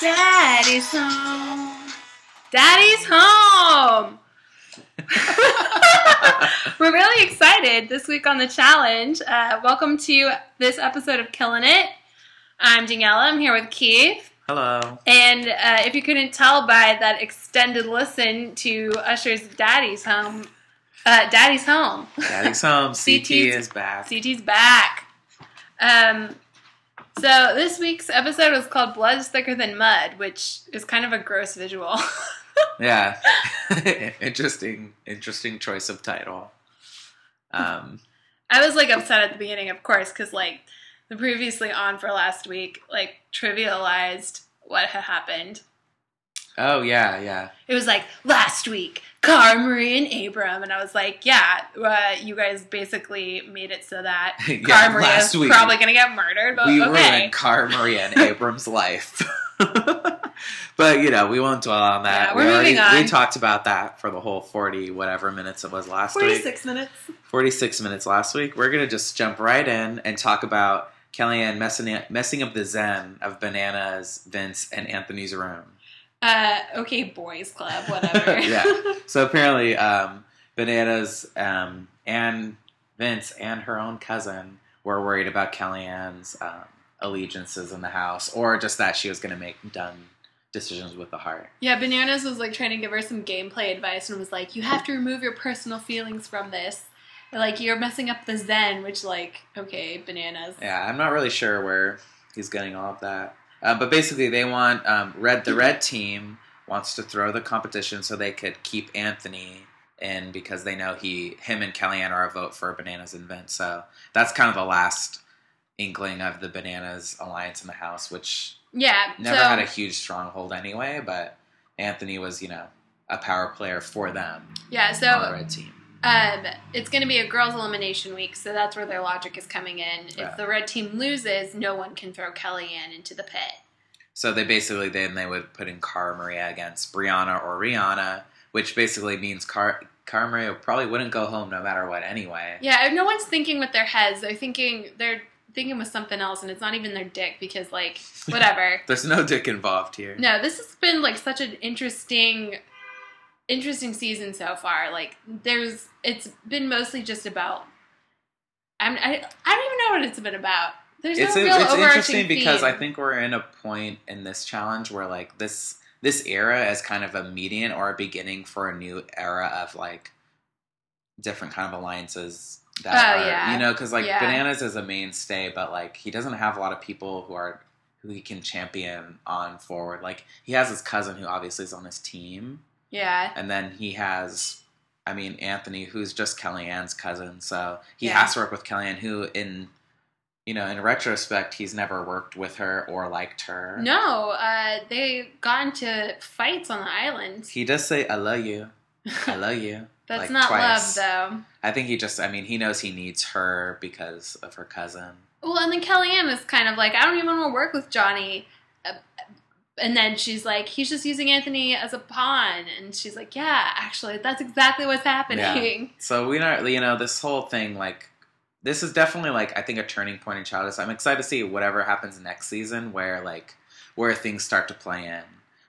Daddy's home. Daddy's home. We're really excited this week on the challenge. Uh, welcome to this episode of Killing It. I'm Daniela. I'm here with Keith. Hello. And uh, if you couldn't tell by that extended listen to Usher's Daddy's Home, uh, Daddy's Home. Daddy's home. CT is back. CT's back. Um, so this week's episode was called "Blood's Thicker Than Mud," which is kind of a gross visual. Yeah. interesting. Interesting choice of title. Um. I was like upset at the beginning, of course, because like the previously on for last week, like trivialized what had happened. Oh yeah, yeah. It was like last week, Cara Maria and Abram, and I was like, yeah, uh, you guys basically made it so that Yeah, Cara Maria is week. probably gonna get murdered. But we okay, ruined Cara Maria and Abram's life. but you know, we won't dwell on that. Yeah, we we're moving on. We talked about that for the whole forty whatever minutes it was last week. forty-six minutes. 46 minutes last week. We're going to just jump right in and talk about Kellyanne messing, messing up the zen of Bananas, Vince, and Anthony's room. Uh, okay, boys club, whatever. Yeah. So apparently, um, Bananas um, and Vince and her own cousin were worried about Kellyanne's um, allegiances in the house, or just that she was going to make dumb decisions with the heart. Yeah, Bananas was like trying to give her some gameplay advice and was like, "You have to remove your personal feelings from this. Like you're messing up the zen." Which, like, okay, Bananas. Yeah, I'm not really sure where he's getting all of that. Uh, but basically, they want um, red. The red team wants to throw the competition so they could keep Anthony in because they know he, him, and Kellyanne are a vote for Bananas and Vince. So that's kind of the last inkling of the Bananas alliance in the house, which Yeah. never so, had a huge stronghold anyway. But Anthony was, you know, a power player for them yeah. on the So red team. Um, it's going to be a girls' elimination week, so that's where their logic is coming in. If the red team loses, no one can throw Kellyanne into the pit. So they basically then they would put in Cara Maria against Brianna or Rihanna, which basically means Car- Cara Maria probably wouldn't go home no matter what anyway. Yeah, no one's thinking with their heads. They're thinking they're thinking with something else, and it's not even their dick because, like, whatever. There's no dick involved here. No, this has been like such an interesting interesting season so far. Like there's it's been mostly just about I'm, I I don't even know what it's been about. There's It's no a, real it's interesting because theme. I think we're in a point in this challenge where like this this era is kind of a median or a beginning for a new era of like different kind of alliances that Oh, are yeah. you know because like Yeah. bananas is a mainstay but like he doesn't have a lot of people who are who he can champion on forward like he has his cousin who obviously is on his team yeah. and then he has I mean Anthony who's just Kellyanne's cousin so he Yeah. has to work with Kellyanne who in you know in retrospect he's never worked with her or liked her No, uh, they got into fights on the island. he does say I love you I love you That's like, not twice. love though. I think he just I mean he knows he needs her because of her cousin Well, and then Kellyanne is kind of like, I don't even want to work with Johnny. And then she's like, he's just using Anthony as a pawn. And she's like, yeah, actually, that's exactly what's happening. Yeah. so we know you know this whole thing like this is definitely like I think a turning point in childhood I'm excited to see whatever happens next season where like where things start to play in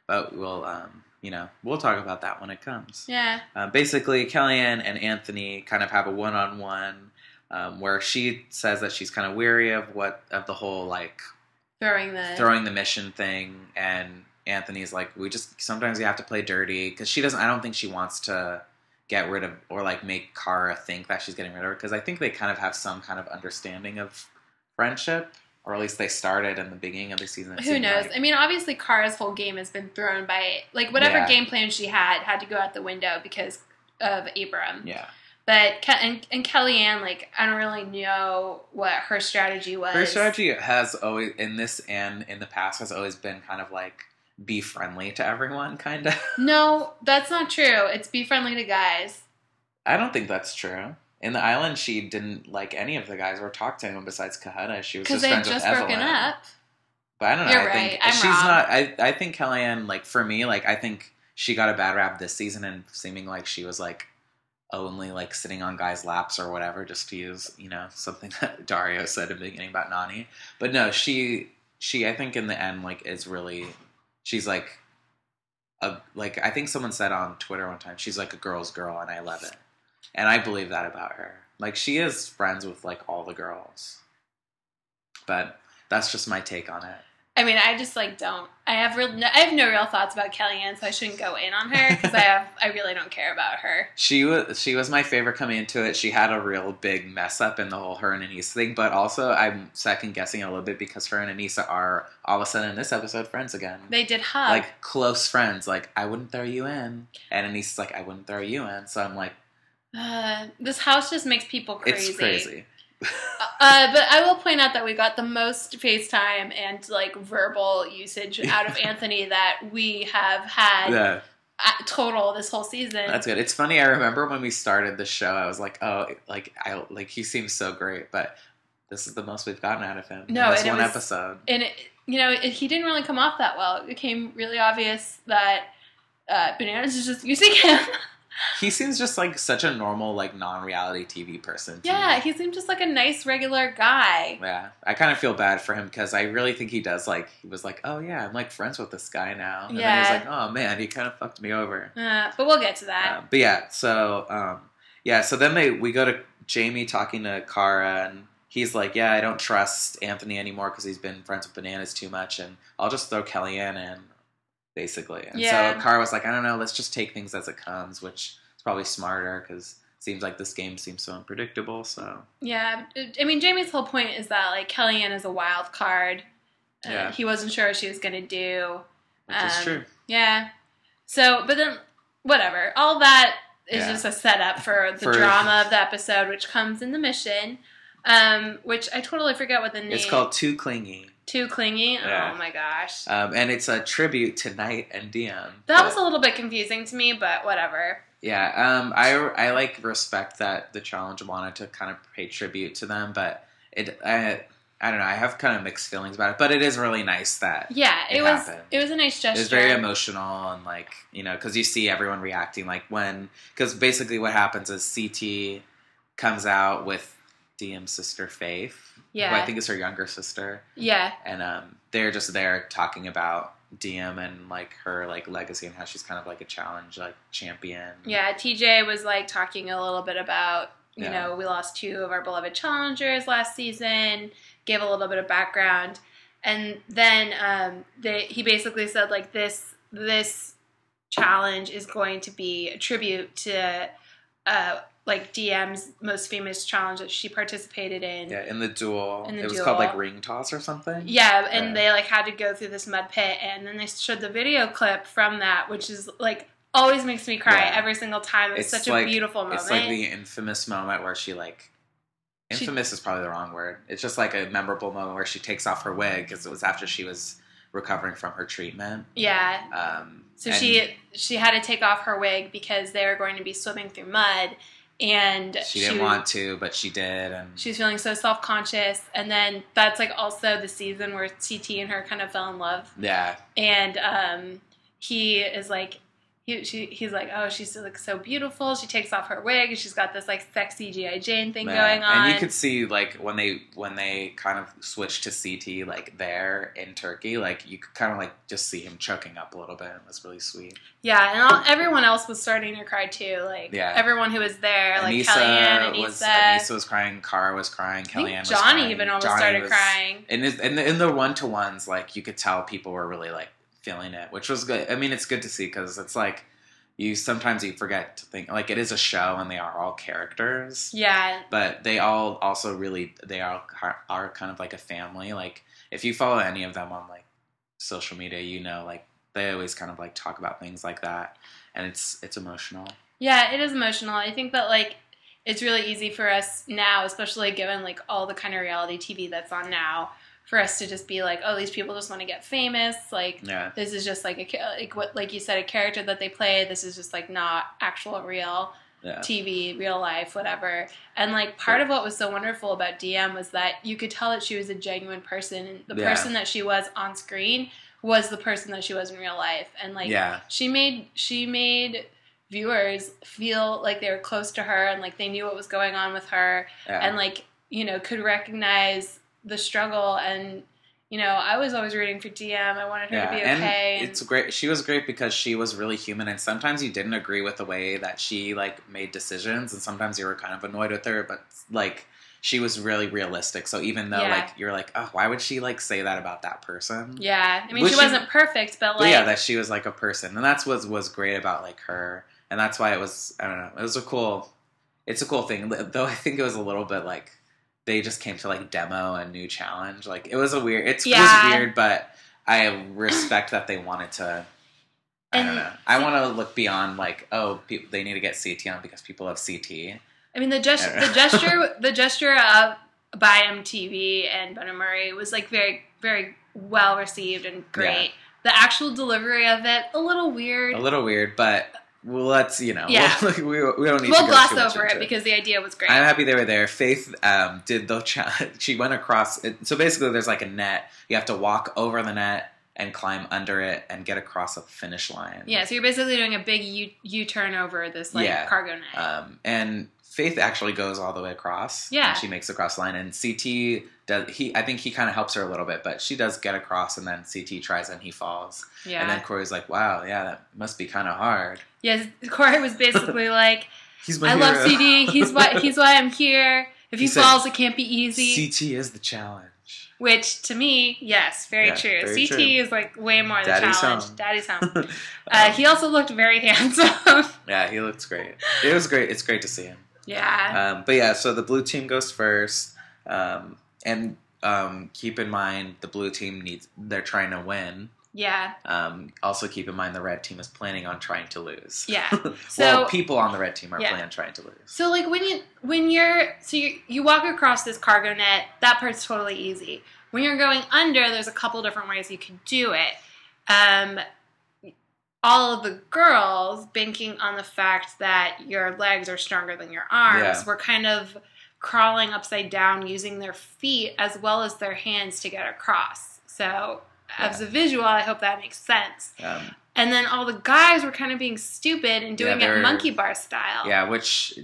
but we'll um you know we'll talk about that when it comes Yeah. Uh, basically, Kellyanne and Anthony kind of have a one-on-one um, where she says that she's kind of weary of what of the whole like Throwing the. throwing the mission thing, and Anthony's like, we just sometimes you have to play dirty because she doesn't. I don't think she wants to get rid of or like make Cara think that she's getting rid of her because I think they kind of have some kind of understanding of friendship, or at least they started in the beginning of the season. Who knows? like. I mean, obviously, Cara's whole game has been thrown by like whatever Yeah. game plan she had had to go out the window because of Abram. Yeah, But Ke- and, and Kellyanne, like, I don't really know what her strategy was. her strategy has always in this and in the past has always been kind of like be friendly to everyone, kind of. No, that's not true. It's be friendly to guys. I don't think that's true. In the island, she didn't like any of the guys or talk to anyone besides Kahana. She was just they friends just with broken Evelyn. up. But I don't know. You're I right. think I'm she's wrong. not. I I think Kellyanne, like for me, like I think she got a bad rap this season and seeming like she was like only like sitting on guys' laps or whatever, just to use you know something that Dario said in the beginning about Nany. But no, she she I think in the end like is really she's like a like I think someone said on Twitter one time she's like a girl's girl and I love it. And I believe that about her. Like she is friends with like all the girls. But that's just my take on it. I mean, I just like don't. I have real. I have no real thoughts about Kellyanne, so I shouldn't go in on her because I have. I really don't care about her. She was she was my favorite coming into it. She had a real big mess up in the whole her and Aneesa thing, but also I'm second guessing a little bit because her and Aneesa are all of a sudden in this episode friends again. They did hug. Like close friends. Like I wouldn't throw you in, and Aneesa's like I wouldn't throw you in. So I'm like, uh, this house just makes people crazy. it's crazy. Uh, but I will point out that we got the most FaceTime and like verbal usage out of Anthony that we have had yeah. total this whole season. That's good. It's funny. I remember when we started the show, I was like, "Oh, like I like he seems so great," but this is the most we've gotten out of him. No, in this one was- episode. and it, you know, it, he didn't really come off that well. It became really obvious that uh, Bananas is just using him. He seems just like such a normal, like non-reality TV person. yeah, me. he seemed just like a nice, regular guy. yeah. I kind of feel bad for him because I really think he does like. He was like, "Oh yeah, I'm like friends with this guy now," and Yeah. then he's like, "Oh man, he kind of fucked me over." Uh, but we'll get to that. Um, but yeah, so um, yeah, so then they we go to Jamie talking to Cara, and he's like, "Yeah, I don't trust Anthony anymore because he's been friends with Bananas too much, and I'll just throw Kellyanne in." Basically, and Yeah. so Cara was like, "I don't know, let's just take things as it comes," which is probably smarter because it seems like this game seems so unpredictable. So Yeah, I mean, Jamie's whole point is that like Kellyanne is a wild card. Uh, Yeah. he wasn't sure what she was gonna do. which is Um, true. Yeah. So, but then whatever. All that is Yeah. just a setup for the For- drama of the episode, which comes in the mission. Um, which I totally forget what the name. It's called Too Clingy, Too Clingy. Yeah. Oh my gosh. um, and it's a tribute to Knight and Diem. That But- was a little bit confusing to me, but whatever. Yeah, um, I I like respect that the challenge wanted to kind of pay tribute to them, but it I I don't know. I have kind of mixed feelings about it, but it is really nice that Yeah, it, It was. happened. It was a nice gesture. it's very emotional and like you know because you see everyone reacting like when because basically what happens is CT comes out with Diem's sister Faith, who Yeah. I think is her younger sister, Yeah. and um, they're just there talking about Diem and like her like legacy and how she's kind of like a challenge like champion. Yeah, TJ was like talking a little bit about, you Yeah. know, we lost two of our beloved challengers last season, gave a little bit of background. And then um, they, he basically said like this this challenge is going to be a tribute to uh, like Diem's most famous challenge that she participated in. Yeah, in the duel. In the it was called like ring toss or something. Yeah, and they like had to go through this mud pit, and then they showed the video clip from that, which is like always makes me cry Yeah. every single time. It's, It's such like- a beautiful moment. It's like the infamous moment where she like. She- Infamous is probably the wrong word. It's just like a memorable moment where she takes off her wig because it was after she was recovering from her treatment. yeah. Um, So she she had to take off her wig because they were going to be swimming through mud, and she didn't want to, but she did, and She was feeling so self conscious, and then that's like also the season where CT and her kind of fell in love, yeah, and um, he is like. He, she, he's like, oh, she's like so beautiful. She takes off her wig, and she's got this like sexy GI Jane thing yeah. going on. And you could see like when they when they kind of switched to CT like there in Turkey, like you could kind of like just see him choking up a little bit. It was really sweet. Yeah, and all, everyone else was starting to cry too. Like Yeah. everyone who was there, like Aneesa Kellyanne, Aneesa. was Aneesa was crying, Cara was crying, Kellyanne was Johnny crying. even almost Johnny started was- crying. And in, in the, in the one to ones, like you could tell people were really like feeling it, which was good. I mean, it's good to see because it's like you sometimes you forget to think like it is a show and they are all characters, Yeah, but they all also really they all are, are kind of like a family. Like if you follow any of them on like social media, you know like they always kind of like talk about things like that, and it's it's emotional. yeah, it is emotional. I think that like it's really easy for us now, especially given like all the kind of reality TV that's on now, for us to just be like, oh, these people just want to get famous. Like Yeah, this is just like a like what like you said, a character that they play. This is just like not actual real. yeah, TV, real life, whatever. And like part of what was so wonderful about Diem was that you could tell that she was a genuine person and the person that she was on screen was the person that she was in real life. And like yeah. she made she made viewers feel like they were close to her and like they knew what was going on with her and like you know could recognize the struggle and you know I was always rooting for Diem. I wanted her yeah, to be and okay. it's great. She was great because she was really human, and sometimes you didn't agree with the way that she like made decisions, and sometimes you were kind of annoyed with her. But like, she was really realistic. So even though Yeah. like you're like, oh, why would she like say that about that person? yeah, I mean she she- wasn't perfect, but But like yeah, that she was like a person, and that's what was great about like her, and that's why it was. I don't know. It was a cool. It's a cool thing, though. I think it was a little bit like they just came to like demo a new challenge. Like it was a weird. It Yeah. was weird, but I respect that they wanted to. I don't know. I want to look beyond like, oh, people, they need to get CT on because people have CT. I mean the gest- I the gesture the gesture of by MTV and Bunim/Murray was like very very well received and great. The actual delivery of it a little weird. A little weird, but well, let's you know, Yeah. we, we don't need we'll gloss over into it because the idea was great. I'm happy they were there. Faith um, did the challenge. She went across. It, so basically, there's like a net. You have to walk over the net and climb under it and get across a finish line. yeah, so you're basically doing a big U U turn over this like Yeah. cargo net. Um, and Faith actually goes all the way across. Yeah. And she makes the cross line. And CT does. He. I think he kind of helps her a little bit, but she does get across, and then CT tries and he falls. yeah. And then Corey's like, "Wow, yeah, that must be kind of hard." yes, Corey was basically like, He's my I love hero. CT. He's why he's why I'm here. If He he, said, falls, it can't be easy. CT is the challenge. Which to me, yes, very Yeah, true. very CT true. is like way more the Daddy's challenge. home. Daddy's home. Uh, he also looked very handsome. yeah, he looks great. It was great. It's great to see him. Yeah. Um, but yeah, so the blue team goes first, um, and um, keep in mind the blue team needs they're trying to win. yeah. Um, also keep in mind the red team is planning on trying to lose. Yeah. well, people on the red team are Yeah. planning on trying to lose. so like when you when you're so you you walk across this cargo net, that part's totally easy. When you're going under, there's a couple different ways you can do it. Um all of the girls banking on the fact that your legs are stronger than your arms Yeah. were kind of crawling upside down using their feet as well as their hands to get across. So as a visual, I hope that makes sense. Um, And then all the guys were kind of being stupid and doing Yeah, it monkey bar style. yeah, which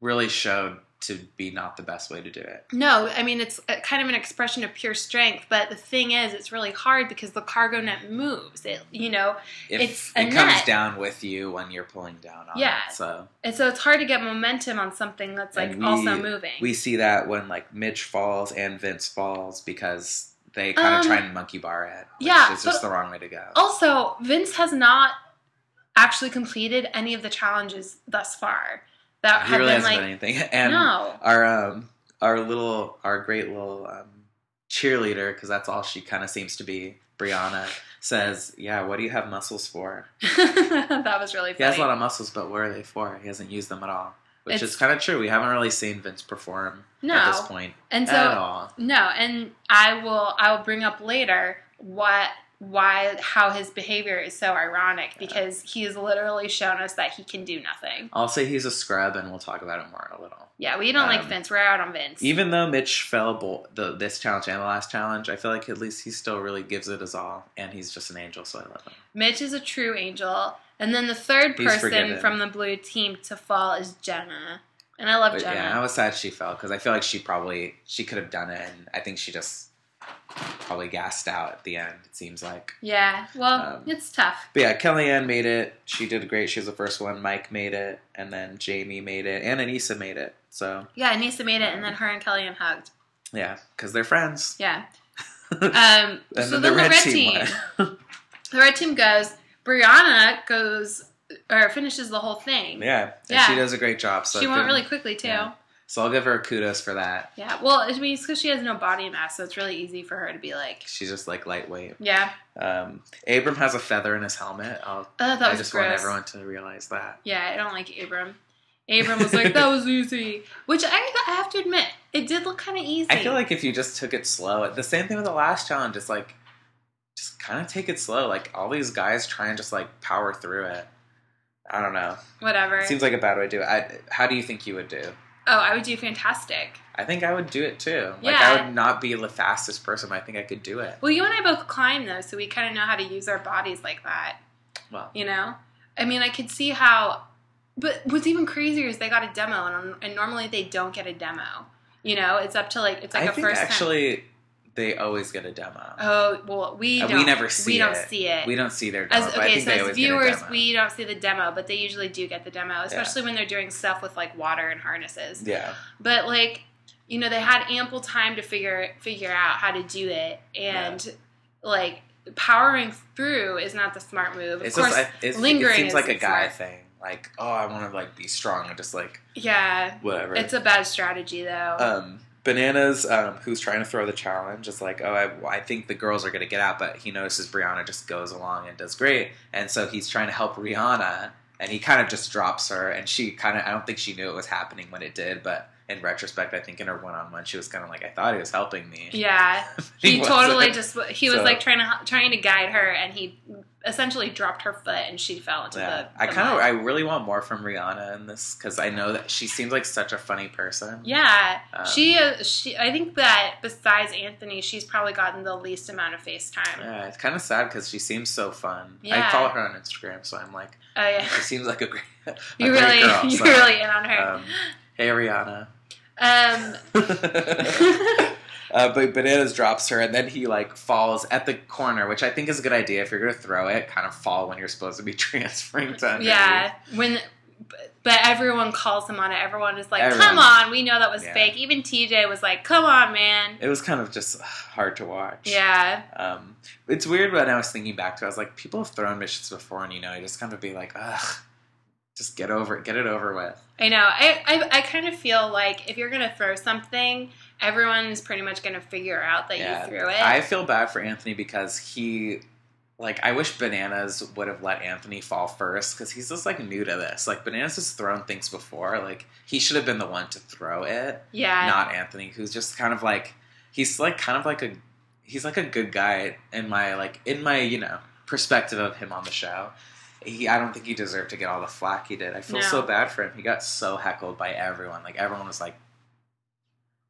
really showed to be not the best way to do it. No, I mean it's kind of an expression of pure strength, but the thing is, it's really hard because the cargo net moves. It, you know, If It's it comes net. down with you when you're pulling down on Yeah. it, so and so it's hard to get momentum on something that's like we- also moving. we see that when like Mitch falls and Vince falls because they kind of Um, try and monkey bar it. Yeah, it's just the wrong way to go. also, Vince has not actually completed any of the challenges thus far that he have really been hasn't like done anything. And no. our um our little our great little um, cheerleader because that's all she kind of seems to be. Brianna says, "Yeah, what do you have muscles for? that was really funny. He has a lot of muscles, but what are they for? He hasn't used them at all." Which It's- is kind of true. We haven't really seen Vince perform no, at this point and so at all. No, and I will I will bring up later what why how his behavior is so ironic because he has literally shown us that he can do nothing. I'll say he's a scrub, and we'll talk about it more in a little. Yeah, we don't like Um, Vince. We're out on Vince. Even though Mitch fell both the this challenge and the last challenge, I feel like at least he still really gives it his all, and he's just an angel, so I love him. Mitch is a true angel. And then the third He's person forgiven. from the blue team to fall is Jenna. And I love But Jenna. yeah, I was sad she fell because I feel like she probably she could have done it, and I think she just probably gassed out at the end. It seems like. Yeah, well, Um, it's tough. But yeah, Kellyanne made it. She did great. She was the first one. Mike made it, and then Jamie made it, and Aneesa made it. So Yeah, Aneesa made it, and then her and Kellyanne hugged. yeah, because they're friends. Yeah. and Um, so then the red, team, won. the red team goes. Brianna goes or finishes the whole thing. yeah, and Yeah. she does a great job. So she went really quickly too. yeah. So I'll give her kudos for that. Yeah. Well, I mean, it's because she has no body mass, so it's really easy for her to be like, She's just like lightweight. yeah. Um, Abram has a feather in his helmet. I'll, Uh, that I just gross. want everyone to realize that. Yeah, I don't like Abram. Abram was like, that was easy, which I, I have to admit, it did look kind of easy. I feel like if you just took it slow, the same thing with the last challenge. It's like just kind of take it slow. Like all these guys try and just like power through it. I don't know. whatever. It seems like a bad way to do it. I, how do you think you would do? Oh, I would do fantastic. I think I would do it too. Like Yeah. I would not be the fastest person, but I think I could do it. Well, you and I both climb though, so we kind of know how to use our bodies like that. Well, You know, I mean, I could see how but what's even crazier is they got a demo, and, and normally they don't get a demo. You know, it's up to like it's like I a think first time. They always get a demo. Oh well, we Uh, don't. we never see We don't it. see it. we don't see their demo, As okay, think so as always get a viewers, we don't see the demo, but they usually do get the demo, especially when they're doing stuff with like water and harnesses. yeah, But like, you know, they had ample time to figure figure out how to do it, and like powering through is not the smart move. Of it's course, just it's, lingering it seems like a guy smart. thing. Like, oh, I want to like be strong and just like yeah, whatever. it's a bad strategy though. um, Bananas, um, who's trying to throw the challenge, is like, oh, I, I think the girls are going to get out, but he notices Brianna just goes along and does great, and so he's trying to help Rihanna, and he kind of just drops her, and she kind of, I don't think she knew it was happening when it did, but in retrospect, I think in her one-on-one, she was kind of like, I thought he was helping me. yeah, He he totally just he was So- like trying to trying to guide her, and he essentially dropped her foot, and she fell into Yeah, the. I kind of. I really want more from Rihanna in this because I know that she seems like such a funny person. Yeah, Um, she uh, she. I think that besides Anthony, she's probably gotten the least amount of face time. Yeah, it's kind of sad because she seems so fun. I follow her on Instagram, so I'm like, Oh yeah, she seems like a great, a you great really girl. you're so, really in on her. Um, hey, Rihanna. Um, uh, but bananas drops her, and then he like falls at the corner, which I think is a good idea. If you're gonna throw it, kind of fall when you're supposed to be transferring to underneath. yeah, when but everyone calls him on it. Everyone is like, Everyone. "Come on, we know that was Yeah. fake." Even TJ was like, "Come on, man." It was kind of just hard to watch. Yeah, Um, it's weird when I was thinking back to. it, I was like, people have thrown missions before, and you know, you just kind of be like, ugh, just get over it, get it over with. I know. I, I I kind of feel like if you're gonna throw something, everyone's pretty much gonna figure out that Yeah. you threw it. I feel bad for Anthony because he, like, I wish Bananas would have let Anthony fall first because he's just like new to this. Like, Bananas has thrown things before. Like, he should have been the one to throw it, yeah, not Anthony, who's just kind of like he's like kind of like a he's like a good guy in my like in my you know perspective of him on the show. He, I don't think he deserved to get all the flack he did. I feel No. so bad for him. He got so heckled by everyone. Like everyone was like,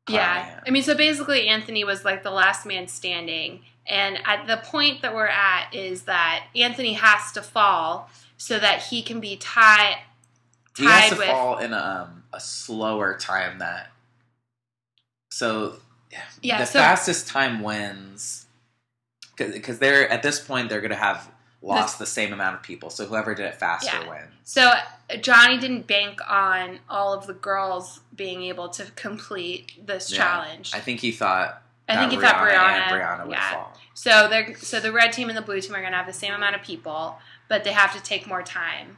Yeah. I mean, so basically, Anthony was like the last man standing. And at the point that we're at is that Anthony has to fall so that he can be tied he has tied to with. fall in a, um, a slower time that so Yeah, the so- fastest time wins because they're at this point they're gonna have lost the same amount of people so whoever did it faster Yeah. wins So uh, Johnny didn't bank on all of the girls being able to complete this Yeah. challenge. i think he thought I think he thought Brianna, and Brianna would yeah. fall So they're so the red team and the blue team are going to have the same amount of people, but they have to take more time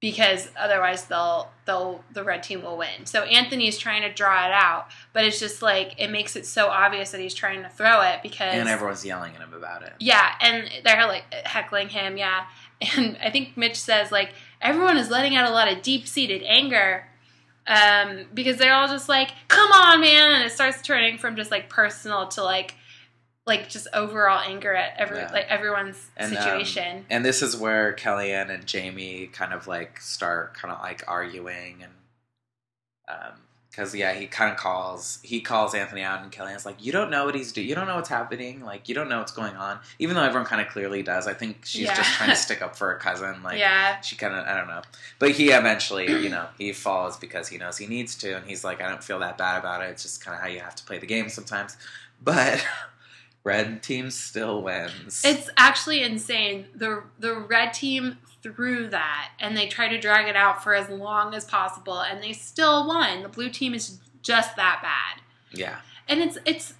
because otherwise they'll they'll the red team will win. So Anthony's trying to draw it out, but it's just like it makes it so obvious that he's trying to throw it because and everyone's yelling at him about it yeah, and they're like heckling him, yeah. And I think Mitch says like everyone is letting out a lot of deep seated anger. Um, because they're all just like, come on, man, and it starts turning from just like personal to like like just overall anger at every Yeah. like everyone's And, um, situation. and this is where kellyanne and jamie kind of like start kind of like arguing and um because yeah he kind of calls he calls anthony out and kellyanne's like you don't know what he's doing you don't know what's happening like you don't know what's going on even though everyone kind of clearly does i think she's Yeah. just trying to stick up for her cousin like yeah. she kind of i don't know but he eventually you know he falls because he knows he needs to and he's like i don't feel that bad about it it's just kind of how you have to play the game sometimes but red team still wins It's actually insane. The the red team threw that and they tried to drag it out for as long as possible and they still won. The blue team is just that bad. yeah and it's it's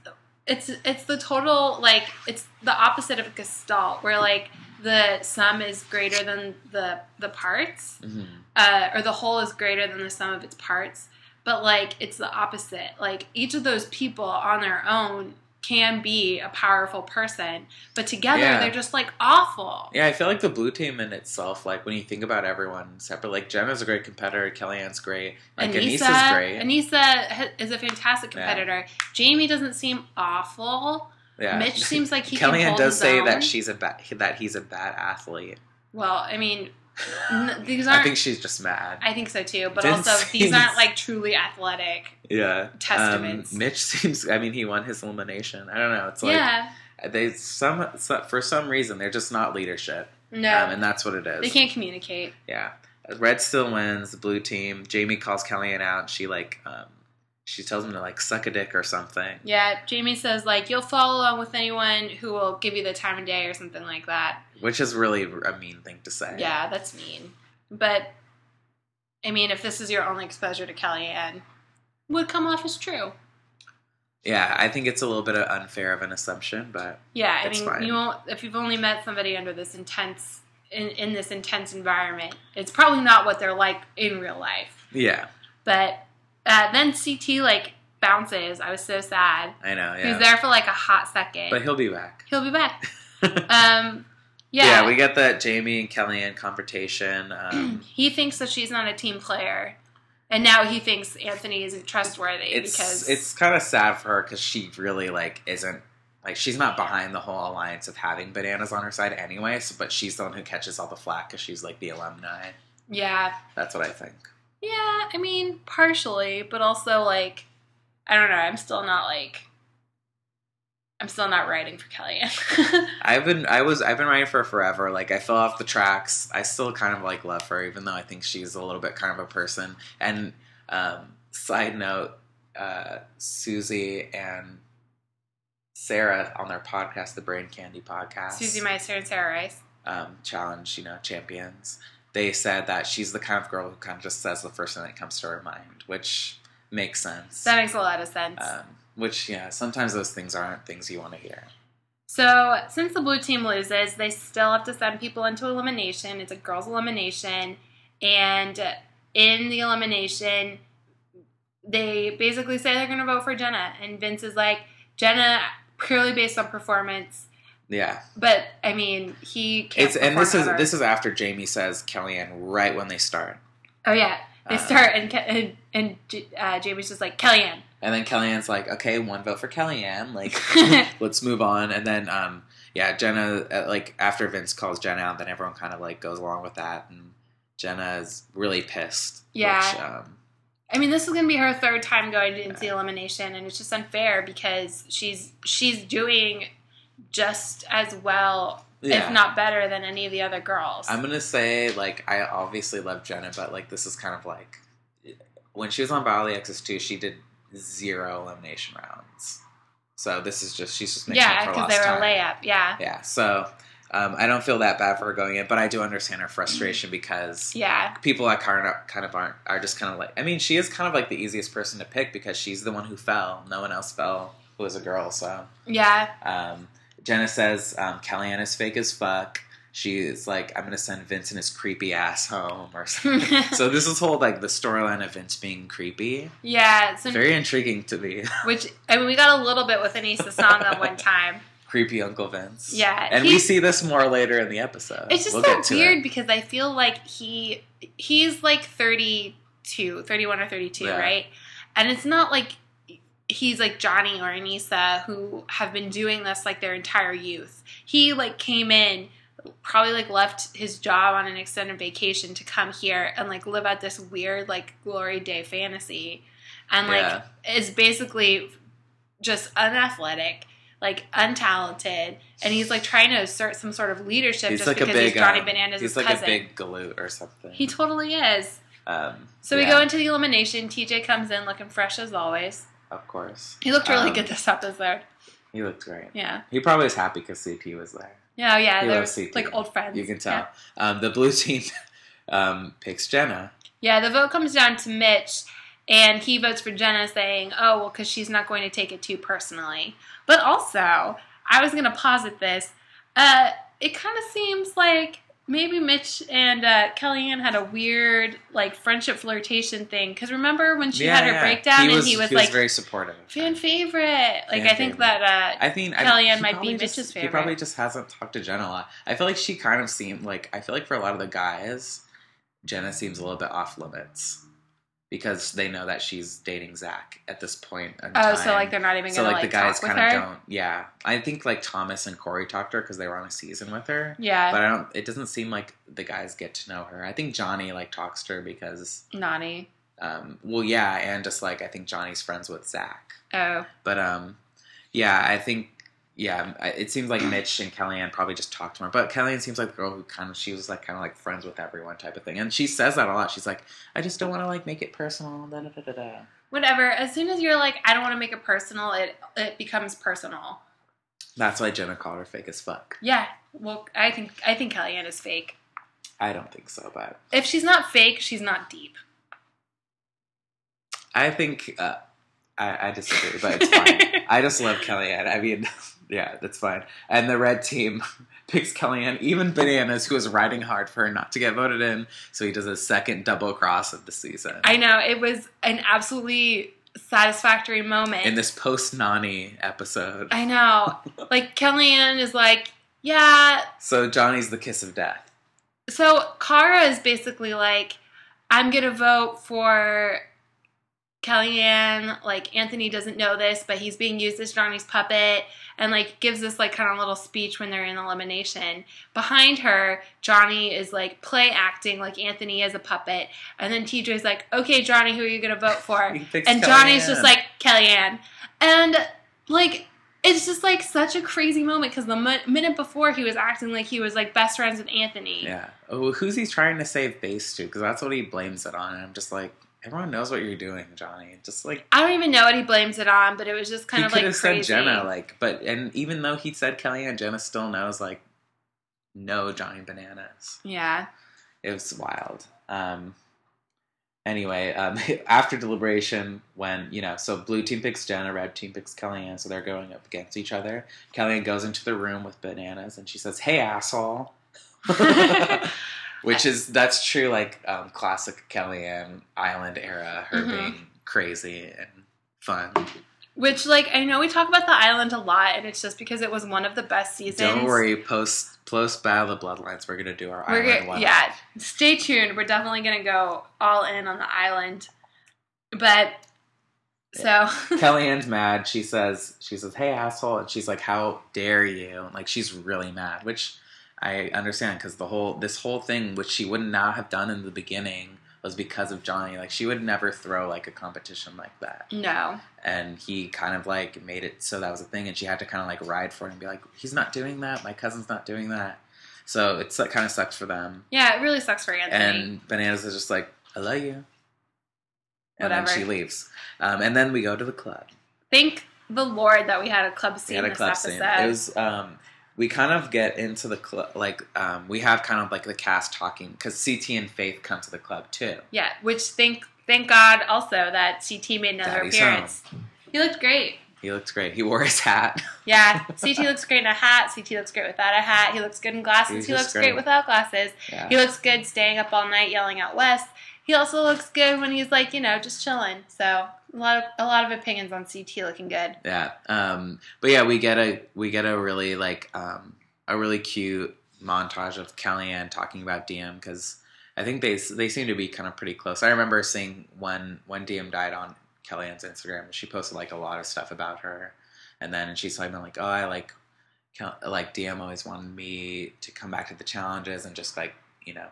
it's it's the total like it's the opposite of a gestalt where like the sum is greater than the the parts hmm uh, or the whole is greater than the sum of its parts but like it's the opposite like each of those people on their own can be a powerful person but together Yeah. they're just like awful Yeah, I feel like the blue team in itself, like when you think about everyone separate, like Jenna's a great competitor, Kellyanne's great, like Aneesa, Aneesa's great. Aneesa is a fantastic Yeah. competitor. Jamie doesn't seem awful. yeah. Mitch seems like he can Kellyanne does say own. that she's a bad that he's a bad athlete. Well, I mean, n- these I aren't. think she's just mad. I think so too. But Didn't also, these aren't like truly athletic. yeah, testaments. Um, Mitch seems. I mean, he won his elimination. I don't know. It's like yeah. they some, some for some reason they're just not leadership, No. um, and that's what it is. they can't communicate. Yeah. Red still wins. The blue team. Jamie calls Kellyanne out. She like um, she tells him to like suck a dick or something. Yeah, Jamie says like you'll follow along with anyone who will give you the time of day or something like that. Which is really a mean thing to say. Yeah, that's mean. But I mean, if this is your only exposure to Kellyanne, would come off as true. Yeah, I think it's a little bit of unfair of an assumption, but Yeah, I mean, fine. you won't if you've only met somebody under this intense in, in this intense environment, it's probably not what they're like in real life. yeah, But uh, then CT like bounces. I was so sad. I know. He was there for like a hot second. but he'll be back. He'll be back. Um, yeah. yeah, we get that Jamie and Kellyanne confrontation. Um, he thinks that she's not a team player, and now he thinks Anthony isn't trustworthy it's because it's kind of sad for her because she really like isn't like she's not behind the whole alliance of having bananas on her side anyway. So, but she's the one who catches all the flack because she's like the alumni. yeah, That's what I think. Yeah. I mean, partially, but also like I don't know. I'm still not like I'm still not writing for Kellyanne. I've been I was I've been writing for her forever. Like I fell off the tracks. I still kind of like love her, even though I think she's a little bit kind of a person. And um, side note, uh, Susie and Sarah on their podcast, the Brain Candy podcast, Susie Meister and Sarah Rice. um, challenge, you know, champions. They said that she's the kind of girl who kind of just says the first thing that comes to her mind, which makes sense. That makes a lot of sense. um, which yeah, sometimes those things aren't things you want to hear. So, since the blue team loses, they still have to send people into elimination. It's a girls' elimination. And in the elimination, they basically say they're going to vote for Jenna. And Vince is like, Jenna, purely based on performance. Yeah, But, I mean, he can't. it's and this perform is this is after Jamie says Kellyanne right when they start, Oh, yeah. They Uh, start, and, and, and uh, Jamie's just like, Kellyanne. and then Kellyanne's like, okay, one vote for Kellyanne, like let's move on, and then um yeah, Jenna uh, like after Vince calls Jenna out, then everyone kind of like goes along with that, and Jenna is really pissed. Yeah. which, um, I mean, this is going to be her third time going into the elimination, and it's just unfair because she's she's doing just as well, yeah. if not better, than any of the other girls. I'm gonna say like I obviously love Jenna, but like this is kind of like when she was on Bio X's two, she did zero elimination rounds. So this is just she's just making yeah, because they were time. a layup. Yeah, Yeah, so um, I don't feel that bad for her going in, but I do understand her frustration because yeah, people kind of kind of aren't are just kind of like I mean she is kind of like the easiest person to pick because she's the one who fell. No one else fell who was a girl. So yeah. um, Jenna says um, Kellyanne is fake as fuck. She's like I'm gonna send Vince and his creepy ass home or something. so this is whole like the storyline of Vince being creepy. yeah. So, Very intriguing to me. which I mean, we got a little bit with Aneesa Sanga one time. creepy Uncle Vince. Yeah, and we see this more later in the episode. It's just We'll so weird it. because I feel like he he's like 32, 31 or 32, Yeah. right? And it's not like he's like Johnny or Aneesa who have been doing this like their entire youth. He like came in probably like left his job on an extended vacation to come here and like live out this weird like glory day fantasy and like Yeah. is basically just unathletic like untalented and he's like trying to assert some sort of leadership He's just like a because big he's Johnny um, Bananas' He's like cousin. a big galoot or something. he totally is. um, So we go into the elimination. TJ comes in looking fresh as always. Of course, He looked really Um, good this episode. he looked great. Yeah. He probably was happy because CT was there. Yeah, yeah. He loves CT. like old friends. You can tell. Yeah. Um, the blue team um, picks Jenna. Yeah, the vote comes down to Mitch, and he votes for Jenna, saying, "Oh, well, because she's not going to take it too personally." But also, I was going to posit this. Uh, it kind of seems like maybe Mitch and uh, Kellyanne had a weird like friendship flirtation thing. Because remember when she had her breakdown and he was like very supportive. fan favorite. Like Fan I think favorite. that uh, I think I- Kellyanne he might be just- Mitch's favorite. He probably just hasn't talked to Jenna a lot. I feel like she kind of seemed like I feel like for a lot of the guys, Jenna seems a little bit off limits because they know that she's dating Zach at this point. In oh, time. so like they're not even so gonna like, like, the guys kind of don't. Yeah, I think like Thomas and Corey talked to her because they were on a season with her. Yeah, But I don't. It doesn't seem like the guys get to know her. I think Johnny like talks to her because, naughty. um, well, yeah, and just like I think Johnny's friends with Zach. Oh, But um, yeah, I think yeah, it seems like Mitch and Kellyanne probably just talked more. But Kellyanne seems like the girl who kind of she was like kind of like friends with everyone type of thing, and she says that a lot. She's like, I just don't want to like make it personal. Da, da, da, da. Whatever. As soon as you're like, I don't want to make it personal, it it becomes personal. That's why Jenna called her fake as fuck. Yeah. Well, I think I think Kellyanne is fake. I don't think so, but If she's not fake, she's not deep. I think uh, I, I disagree, but it's fine. I just love Kellyanne. I mean, yeah, that's fine. And the red team picks Kellyanne, even Bananas, who is riding hard for her not to get voted in. So he does a second double cross of the season. I know it was an absolutely satisfactory moment. in this post Nany episode. I know. like Kellyanne is like, yeah. So Johnny's the kiss of death. So Cara is basically like, I'm gonna vote for Kellyanne. Like Anthony doesn't know this, but he's being used as Johnny's puppet, and like gives this like kind of little speech when they're in elimination. Behind her, Johnny is like play acting like Anthony is a puppet, and then TJ's like, "Okay, Johnny, who are you gonna vote for?" And Johnny's just like Kellyanne, and like it's just like such a crazy moment because the mi- minute before he was acting like he was like best friends with Anthony. Yeah. Oh, who's he trying to save face to? Because that's what he blames it on. And I'm just like, everyone knows what you're doing, Johnny. Just like I don't even know what he blames it on, but it was just kind he of could like have crazy. said Jenna, like, but and even though he said Kellyanne, Jenna still knows like, no Johnny Bananas. yeah, It was wild. Um. Anyway, um, after deliberation, when you know, so blue team picks Jenna, red team picks Kellyanne, so they're going up against each other. Kellyanne goes into the room with bananas, and she says, "Hey, asshole," which is that's true, like um, classic Kellyanne Island era, her Mhm. being crazy and fun. which like I know we talk about the island a lot, and it's just because it was one of the best seasons. Don't worry, post post Battle of the Bloodlines, we're gonna do our We're island go- one. yeah, stay tuned. We're definitely gonna go all in on the island, but so Kellyanne's mad. She says, she says, "Hey, asshole," and she's like, "How dare you?" Like she's really mad, which I understand because the whole this whole thing, which she would not have done in the beginning, was because of Johnny. Like she would never throw like a competition like that, no, and he kind of like made it so that was a thing, and she had to kind of like ride for it and be like, "He's not doing that. My cousin's not doing that." So it's like kind of sucks for them. yeah, it really sucks for Anthony. And Bananas is just like, "I love you," and Whatever. then she leaves. Um, and then we go to the club. Thank the Lord that we had a club scene we had a this club episode. scene. It was um, we kind of get into the club like um, we have kind of like the cast talking because CT and Faith come to the club too. yeah, which thank thank God also that CT made another Daddy's appearance. He looked great. He looked great. He wore his hat. Yeah, CT looks great in a hat. CT looks great without a hat. He looks good in glasses. He's He looks great. great without glasses. yeah. He looks good staying up all night yelling out West. He also looks good when he's like, you know, just chilling. So a lot of a lot of opinions on CT looking good. Yeah. Um, but yeah, we get a we get a really like um, a really cute montage of Kellyanne talking about Diem because I think they they seem to be kind of pretty close. I remember seeing when when Diem died on Kellyanne's Instagram, she posted like a lot of stuff about her, and then she's talking about like, oh, I like like Diem always wanted me to come back to the challenges and just like you know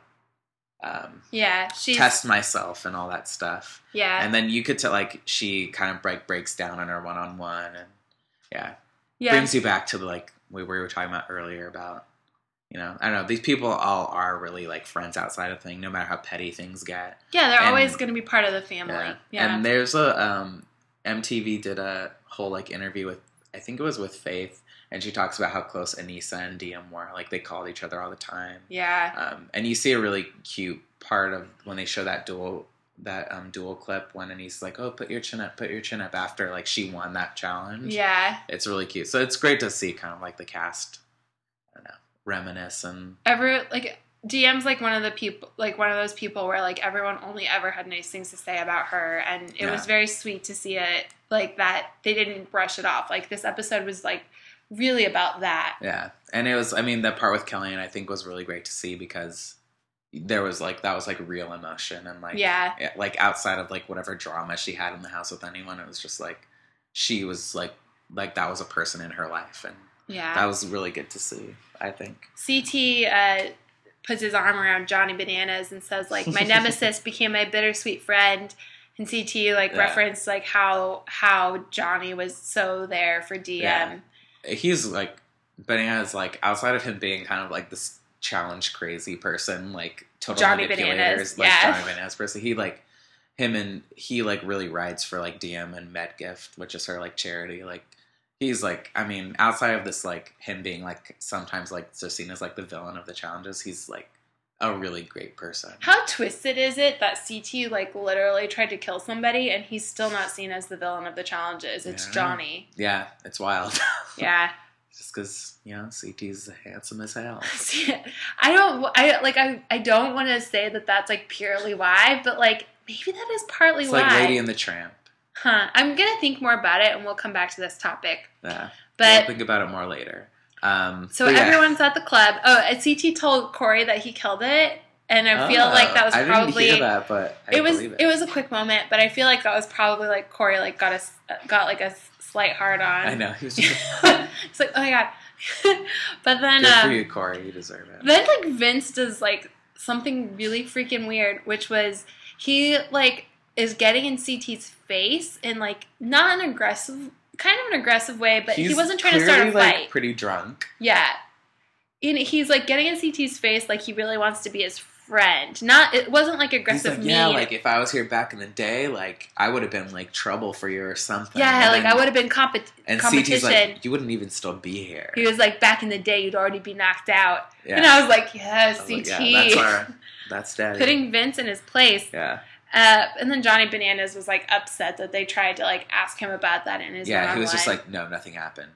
um, Yeah, she's test myself and all that stuff. yeah And then you could tell like she kind of break breaks down in her one on one and yeah, yeah brings you back to like we we were talking about earlier about you know I don't know these people all are really like friends outside of thing no matter how petty things get. yeah they're and- always going to be part of the family. Yeah, And there's a um, MTV did a whole like interview with I think it was with Faith and she talks about how close Aneesa and Diem were like they called each other all the time. yeah, Um, and you see a really cute part of when they show that dual that um, dual clip when Aneesa's like, "Oh, put your chin up, put your chin up." After like she won that challenge, yeah. it's really cute. So it's great to see kind of like the cast, I don't know, reminisce and Ever like Diem's like one of the people, like one of those people where like everyone only ever had nice things to say about her, and it was very sweet to see it like that. They didn't brush it off. Like this episode was like really about that. yeah. And it was, I mean, the part with Kellyanne I think was really great to see because there was like that was like real emotion and like Yeah. yeah, like outside of like whatever drama she had in the house with anyone, it was just like she was like like that was a person in her life and Yeah. that was really good to see. I think. CT uh, puts his arm around Johnny Bananas and says, like, my nemesis became my bittersweet friend. And CT like Yeah. referenced like how how Johnny was so there for Diem. Yeah. He's like bananas. Like outside of him being kind of like this challenge crazy person, like total Johnny manipulators, Bananas, like yeah. Johnny Bananas person. He like him and he like really rides for like Diem and Medgift, which is her like charity. Like he's like, I mean, outside of this, like him being like sometimes like so seen as like the villain of the challenges, he's like a really great person. How twisted is it that CT like literally tried to kill somebody and he's still not seen as the villain of the challenges? It's Yeah. Johnny. Yeah, it's wild. Yeah. Just because you know CT's handsome as hell. See, I don't I like I I don't want to say that that's like purely why, but like maybe that is partly It's why. like Lady and the Tramp. huh. I'm going to think more about it and we'll come back to this topic. Yeah, But we'll think about it more later. Um, So but yeah. everyone's at the club. Oh, and CT told Corey that he killed it, and I feel Oh, like that was I probably didn't hear that, but I it was believe it. was a quick moment, but I feel like that was probably like Corey like got a s- got like a slight hard on. I know he was just it's like oh my god, but then good for um, you, Corey. You deserve it. then like Vince does like something really freaking weird, which was he like is getting in CT's face in like not an aggressive kind of an aggressive way, but he wasn't trying to start a fight. Like, pretty drunk. Yeah. And he's like getting in CT's face like he really wants to be his friend. Not it wasn't like He's aggressive like, yeah, like if I was here back in the day, like I would have been like trouble for you or something. yeah, And like then- I would have been compet- And competition. CT's like, you wouldn't even still be here. he was like back in the day you'd already be knocked out. yeah. And I was like, yes, I CT. like, yeah, that's our, that's daddy. Putting Vince in his place. yeah, Uh, and then Johnny Bananas was like upset that they tried to like ask him about that in his yeah. He was just like, no, nothing happened.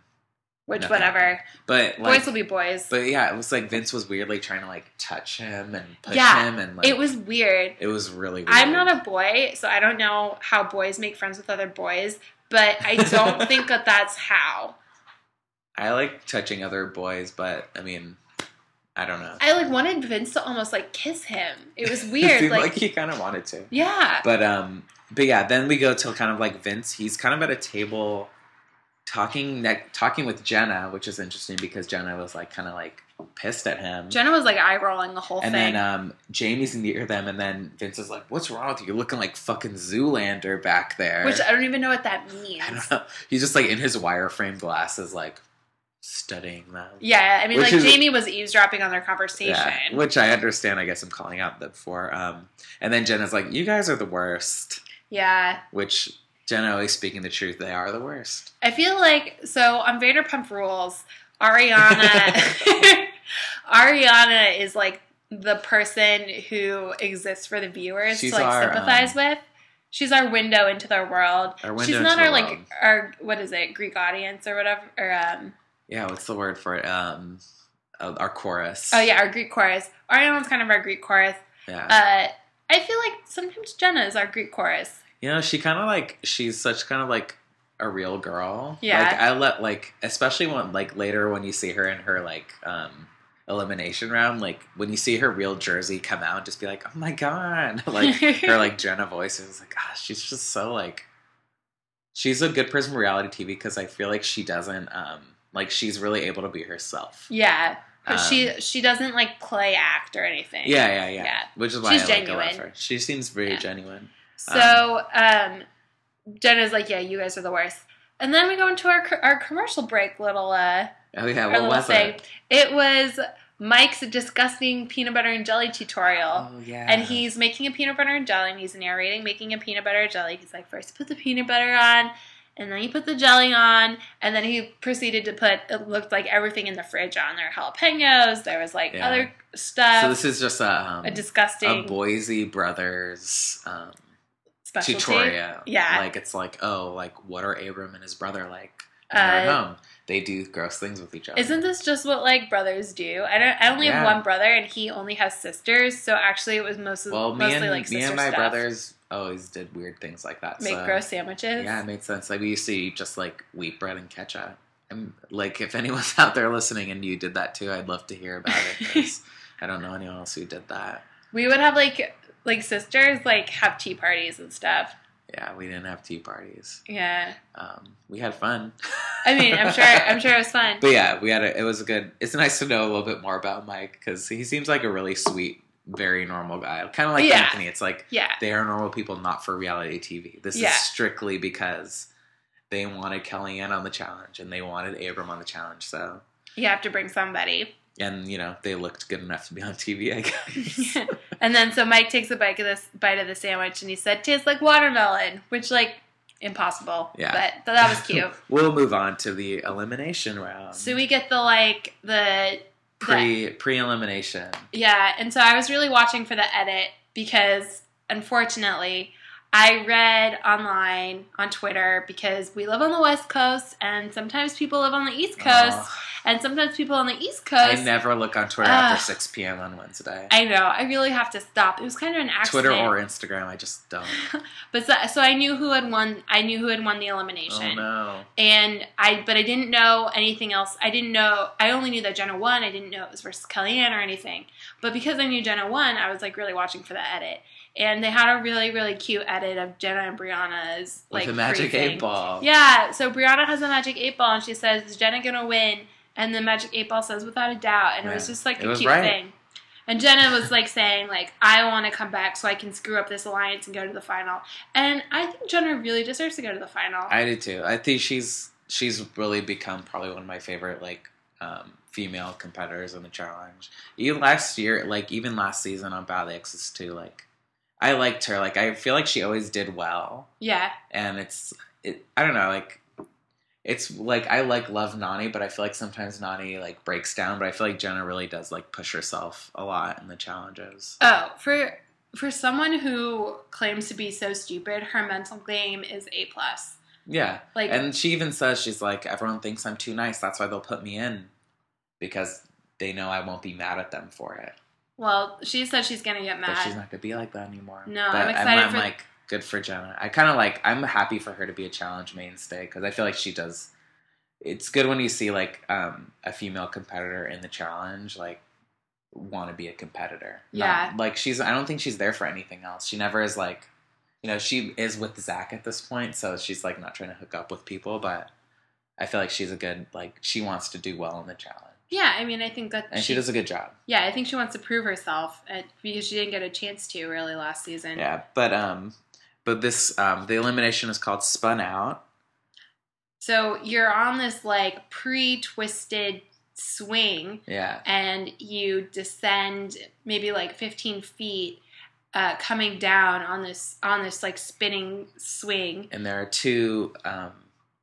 which nothing whatever. But like, boys will be boys. but yeah, it was like Vince was weirdly trying to like touch him and push Yeah, him, and like it was weird. it was really. Weird. I'm not a boy, so I don't know how boys make friends with other boys, but I don't think that that's how. I like touching other boys, but I mean, I don't know. I like wanted Vince to almost like kiss him. It was It weird. seemed like, like he kind of wanted to. yeah. But um, but yeah, then we go to kind of like Vince. He's kind of at a table talking ne- talking with Jenna, which is interesting because Jenna was like kind of like pissed at him. Jenna was like eye rolling the whole and thing. And then um, Jamie's near them, and then Vince is like, "What's wrong with you? You're looking like fucking Zoolander back there." which I don't even know what that means. I don't know. He's just like in his wireframe glasses, like studying them. Yeah, I mean, Which like is- Jamie was eavesdropping on their conversation. Yeah, which I understand. I guess I'm calling out that for. Um, and then Jenna's like, "You guys are the worst," yeah. which Jenna always speaking the truth. They are the worst. I feel like so on Vanderpump Rules, Ariana Ariana is like the person who exists for the viewers She's to like our, sympathize um, with. She's our window into their world. Our window She's into not the our like world. our what is it Greek audience or whatever or um Yeah, what's the word for it? Um, uh, our chorus. oh yeah our Greek chorus. Ariana's kind of our Greek chorus. yeah. Uh, I feel like sometimes Jenna is our Greek chorus. You know, she kind of like she's such kind of like a real girl. Yeah. Like I let like especially when like later when you see her in her like um elimination round, like when you see her real jersey come out, just be like, oh my god, like her like Jenna voice is like, gosh, she's just so like she's a good person for reality TV because I feel like she doesn't um like she's really able to be herself. Yeah, but she Um, she doesn't like play act or anything. Yeah, yeah, yeah. Yeah. Which is why She's I like genuine. Love her. She seems very Yeah. genuine. So um, Jenna's like, yeah, you guys are the worst. And then we go into our our commercial break little uh Oh yeah, what was thing. it? It was Mike's disgusting peanut butter and jelly tutorial. Oh yeah. And he's making a peanut butter and jelly, and he's narrating making a peanut butter jelly. He's like, first put the peanut butter on, and then he put the jelly on, and then he proceeded to put it looked like everything in the fridge on. There were jalapenos, there was like Yeah. other stuff, So this is just a um, a disgusting a Boise Brothers um, specialty. tutorial. Yeah. like it's like oh, like what are Abram and his brother like? Uh, home, they do gross things with each other. Isn't this just what like brothers do? I don't. I only have one brother, and he only has sisters. So actually, it was mostly well, me mostly and like me and my stuff. brothers always did weird things like that. make so, gross sandwiches. Yeah, it made sense. Like we used to eat just like wheat bread and ketchup. And like if anyone's out there listening and you did that too, I'd love to hear about it I don't know anyone else who did that. we would have like like sisters like have tea parties and stuff. Yeah, we didn't have tea parties. Yeah, Um, we had fun. I mean, I'm sure. I'm sure it was fun. But yeah, we had a, it was a good. It's nice to know a little bit more about Mike because he seems like a really sweet, very normal guy. Kind of like Yeah. Anthony. It's like Yeah, they are normal people, not for reality TV. This Yeah. is strictly because they wanted Kellyanne on the challenge and they wanted Abram on the challenge. So, You have to bring somebody. and you know, they looked good enough to be on TV, I guess. and then so Mike takes a bite of this bite of the sandwich and he said, "Tastes like watermelon," which like impossible. Yeah. but, but that was cute. we'll move on to the elimination round. so we get the like the pre pre elimination. Yeah, and so I was really watching for the edit because unfortunately I read online on Twitter because we live on the West Coast and sometimes people live on the East Coast and sometimes people on the East Coast I never look on Twitter Ugh. after 6 p.m. on Wednesday. I know, I really have to stop. It was kind of an accident. Twitter or Instagram, I just don't. But so, so I knew who had won I knew who had won the elimination. Oh no. And I, but I didn't know anything else. I didn't know. I only knew that Jenna won. I didn't know it was versus Kellyanne or anything. But because I knew Jenna won, I was like really watching for the edit. And they had a really, really cute edit of Jenna and Brianna's With like the magic freezing. eight ball. Yeah. So Brianna has a magic eight ball, and she says, "Is Jenna gonna win?" And the magic eight ball says, "Without a doubt." And it was just like It a cute right. thing. And Jenna was like saying, like, I want to come back so I can screw up this alliance and go to the final. And I think Jenna really deserves to go to the final. I do too. I think she's she's really become probably one of my favorite like um, female competitors in the challenge. Even last year, like even last season on Bad Exes too, like I liked her. Like I feel like she always did well, yeah. and it's it. I don't know, like it's like I like love Nany, but I feel like sometimes Nany like breaks down. But I feel like Jenna really does like push herself a lot in the challenges. Oh, for for someone who claims to be so stupid, her mental game is A plus. Yeah, Like, And she even says she's like, everyone thinks I'm too nice. That's why they'll put me in because they know I won't be mad at them for it. Well, she said she's gonna get But she's not gonna be like that anymore. No, but I'm excited I'm, for- like, good for Jenna. I kind of like. I'm happy for her to be a challenge mainstay because I feel like she does. It's good when you see like um, a female competitor in the challenge, like want to be a competitor. Not- Yeah. like she's. I don't think she's there for anything else. She never is like. You know, she is with Zach at this point, so she's like not trying to hook up with people, but I feel like she's a good like she wants to do well in the challenge. Yeah, I mean, I think that And she, does a good job. Yeah, I think she wants to prove herself uh, because she didn't get a chance to really last season. Yeah, but um but this um the elimination is called Spun Out. So you're on this like pre-twisted swing, Yeah. and you descend maybe like 15 feet, uh, coming down on this on this like spinning swing. And there are two um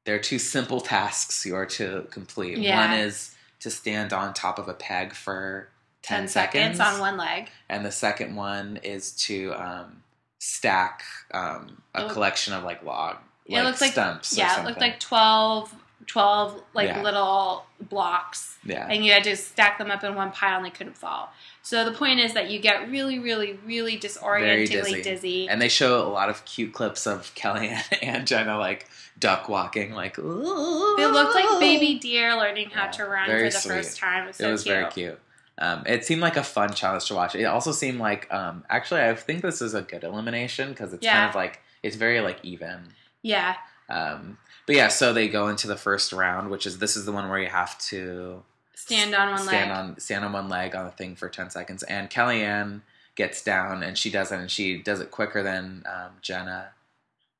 there are two simple tasks you are to complete. Yeah. One is to stand on top of a peg for 10, 10 seconds on one leg. and the second one is to um stack um a look- collection of like log It looks like- stumps or Yeah, it looked like 12, 12 like Yeah. little blocks. yeah. and you had to stack them up in one pile and they couldn't fall. So the point is that you get really, really, really disorientingly dizzy. dizzy. And they show a lot of cute clips of Kellyanne and Jenna like duck walking, like ooh. They looked like baby deer learning how Yeah, to run for the sweet. first time. It was it so was cute. very cute. Um, it seemed like a fun challenge to watch. It also seemed like, um, actually, I think this is a good elimination because it's kind of like it's very like even. Yeah, Um, but yeah, so they go into the first round, which is this is the one where you have to stand on one stand leg. on stand on one leg on a thing for ten seconds, and Kellyanne gets down and she does it, and she does it quicker than um, Jenna,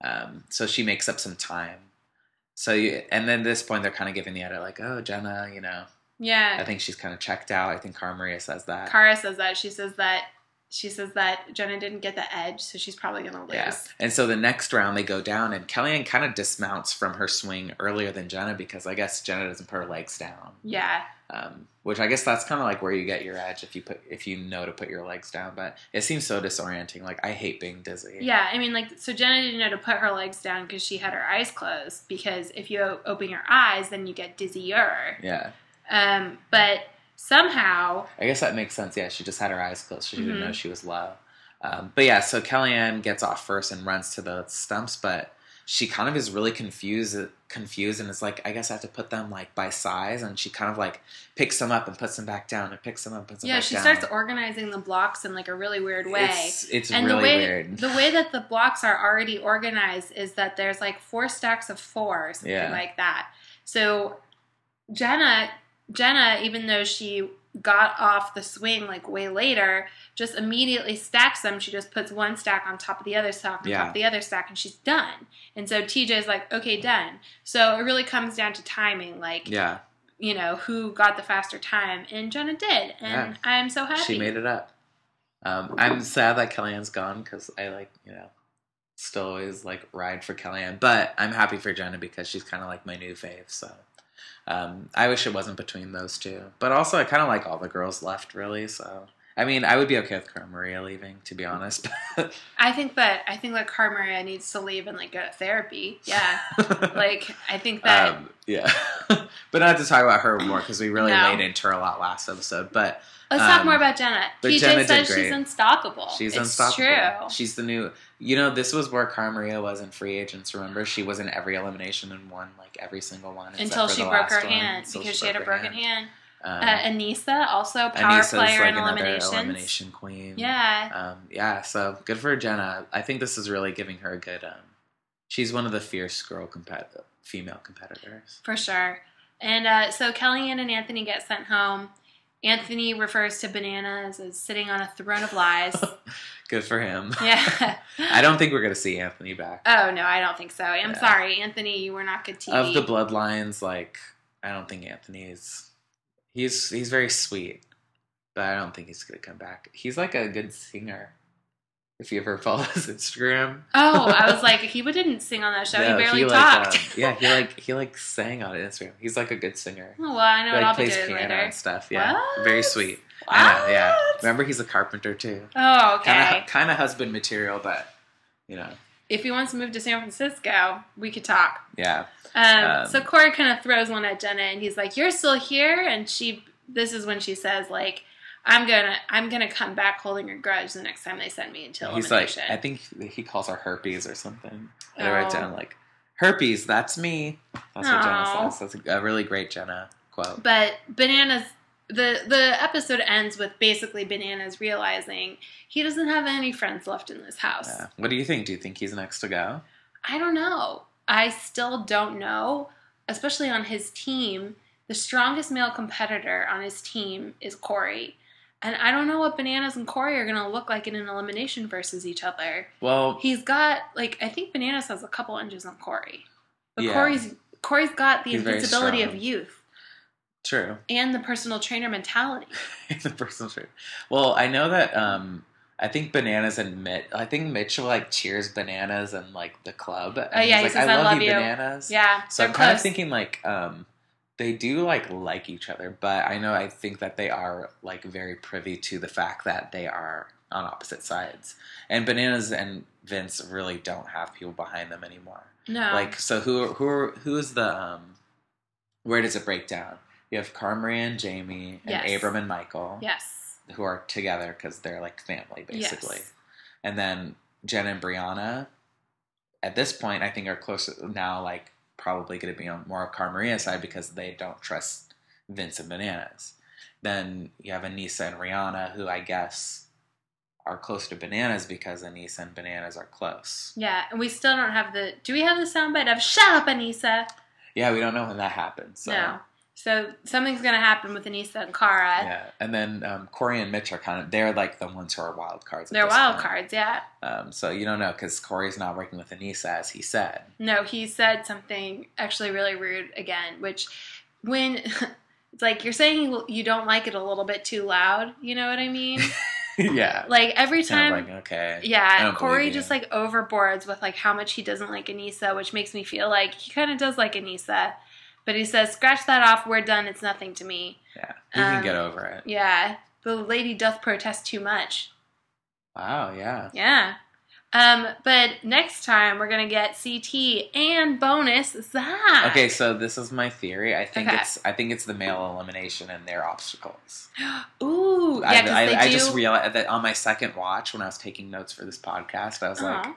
um, so she makes up some time. So you, and then at this point they're kind of giving the edit like, oh Jenna, you know, yeah. I think she's kind of checked out. I think Cara Maria says that. Cara says that. She says that. She says that Jenna didn't get the edge, so she's probably gonna lose. Yeah. And so the next round they go down and Kellyanne kind of dismounts from her swing earlier than Jenna because I guess Jenna doesn't put her legs down. Yeah, Um, which I guess that's kind of like where you get your edge if you put if you know to put your legs down. But it seems so disorienting. Like I hate being dizzy. yeah. I mean, like, so Jenna didn't know to put her legs down because she had her eyes closed. Because if you open your eyes, then you get dizzier. Yeah. Um, but somehow, I guess that makes sense. Yeah, she just had her eyes closed. She didn't Mhm. know she was low. Um, but yeah, so Kellyanne gets off first and runs to the stumps, but she kind of is really confused confused and is like, I guess I have to put them like by size and she kind of like picks them up and puts them back down and picks them up and puts them yeah, she down. starts organizing the blocks in like a really weird way. It's, it's and really the way weird. the way that the blocks are already organized is that there's like four stacks of four, or something Yeah. like that. So Jenna, Jenna, even though she got off the swing like way later, just immediately stacks them. She just puts one stack on top of the other stack on Yeah. top of the other stack, and she's done. And so TJ's like, okay, done. So it really comes down to timing, like Yeah, you know who got the faster time, and Jenna did, and Yeah. I'm so happy. she made it up. Um, I'm sad that Kellyanne's gone because I like you know still always like ride for Kellyanne, but I'm happy for Jenna because she's kind of like my new fave. So um, I wish it wasn't between those two, but also I kind of like all the girls left really. So I mean, I would be okay with Cara Maria leaving to be honest. I think that I think that Cara Maria needs to leave and like go to therapy. Yeah, like I think that um, yeah, but not to talk about her more because we really No. laid into her a lot last episode, but. Let's talk um, more about Jenna. but TJ Jenna did says great. she's unstoppable. She's it's unstoppable. True. She's the new. You know, this was where Cara Maria was in free agents. Remember, she was in every elimination and won like every single one Until she broke her one, hand because she had a broken hand. Um, Uh, Aneesa, also power Aneesa's, player like in another eliminations. elimination queen. Yeah, Um, yeah. So good for Jenna. I think this is really giving her a good. Um, she's one of the fierce girl compet- female competitors. for sure. And uh, so Kellyanne and Anthony get sent home. Anthony refers to bananas as sitting on a throne of lies. good for him. yeah. I don't think we're gonna see Anthony back. Oh no, I don't think so. I'm Yeah. sorry, Anthony. You were not good TV. of the bloodlines, like I don't think Anthony is. He's he's very sweet, but I don't think he's gonna come back. He's like a good singer. If you ever follow his Instagram, Oh, I was like, he didn't sing on that show. No, he barely like, talked. um, yeah, he like he like sang on Instagram. He's like a good singer. oh, well, I know He what like I'll be plays doing piano later. and stuff. Yeah, What? very sweet. I know. Yeah, remember he's a carpenter too. Oh, okay. Kind of kind of husband material, but you know, If he wants to move to San Francisco, we could talk. yeah. Um, Um, so Corey kind of throws one at Jenna, and he's like, "You're still here," and she. This is when she says, "Like, I'm gonna, I'm gonna come back holding a grudge the next time they send me into He's like. I think he calls her herpes or something. I write down like, herpes, that's me. That's what Jenna says. That's a, a really great Jenna quote. But bananas. The the episode ends with basically bananas realizing he doesn't have any friends left in this house. Yeah. What do you think? Do you think he's next to go? I don't know. I still don't know, especially on his team. The strongest male competitor on his team is Corey. And I don't know what Bananas and Corey are going to look like in an elimination versus each other. Well, He's got, like, I think Bananas has a couple inches on Corey. But Yeah. Corey's Corey's got the He's invincibility of youth true. and the personal trainer mentality. the personal trainer. Well, I know that. um I think bananas and Mitch. I think Mitch like cheers bananas and like the club. And Oh, yeah, he he's like, I "I love, love you, you." bananas. Yeah, So I'm kind of thinking like um they do like like each other, but I know I think that they are like very privy to the fact that they are on opposite sides. And bananas and Vince really don't have people behind them anymore. no. Like so who who who is the um where does it break down? You have Cara Maria and Jamie and Yes. Abram and Michael yes. who are together because they're like family basically. Yes. And then Jen and Brianna, at this point, I think are close now, like probably going to be on more of Cara Maria's side because they don't trust Vince and Bananas. Then you have Aneesa and Rihanna, who I guess are close to Bananas because Aneesa and Bananas are close. Yeah, and we still don't have the. Do we have the soundbite of "Shut up, Aneesa"? Yeah, we don't know when that happens. So. No. So something's gonna happen with Aneesa and Cara. Yeah, and then um, Corey and Mitch are kind of they're like the ones who are wild cards. They're wild point. cards, yeah. Um, so you don't know because Corey's not working with Aneesa as he said. No, he said something actually really rude again, which when it's like you're saying you, don't like it a little bit too loud, you know what I mean? yeah, like every kind time of like okay. Yeah, Corey just like overboards with like how much he doesn't like Aneesa, which makes me feel like he kind of does like Aneesa. But he says, "Scratch that off. We're done. It's nothing to me." Yeah, you can Um, get over it. Yeah, the lady doth protest too much. Wow, yeah. Yeah. Um, but next time we're gonna get CT and bonus Zach. Okay, so this is my theory. I think Okay. it's I think it's the male elimination and their obstacles. Ooh, yeah, I, I, I just realized that on my second watch when I was taking notes for this podcast, I was like, Aw.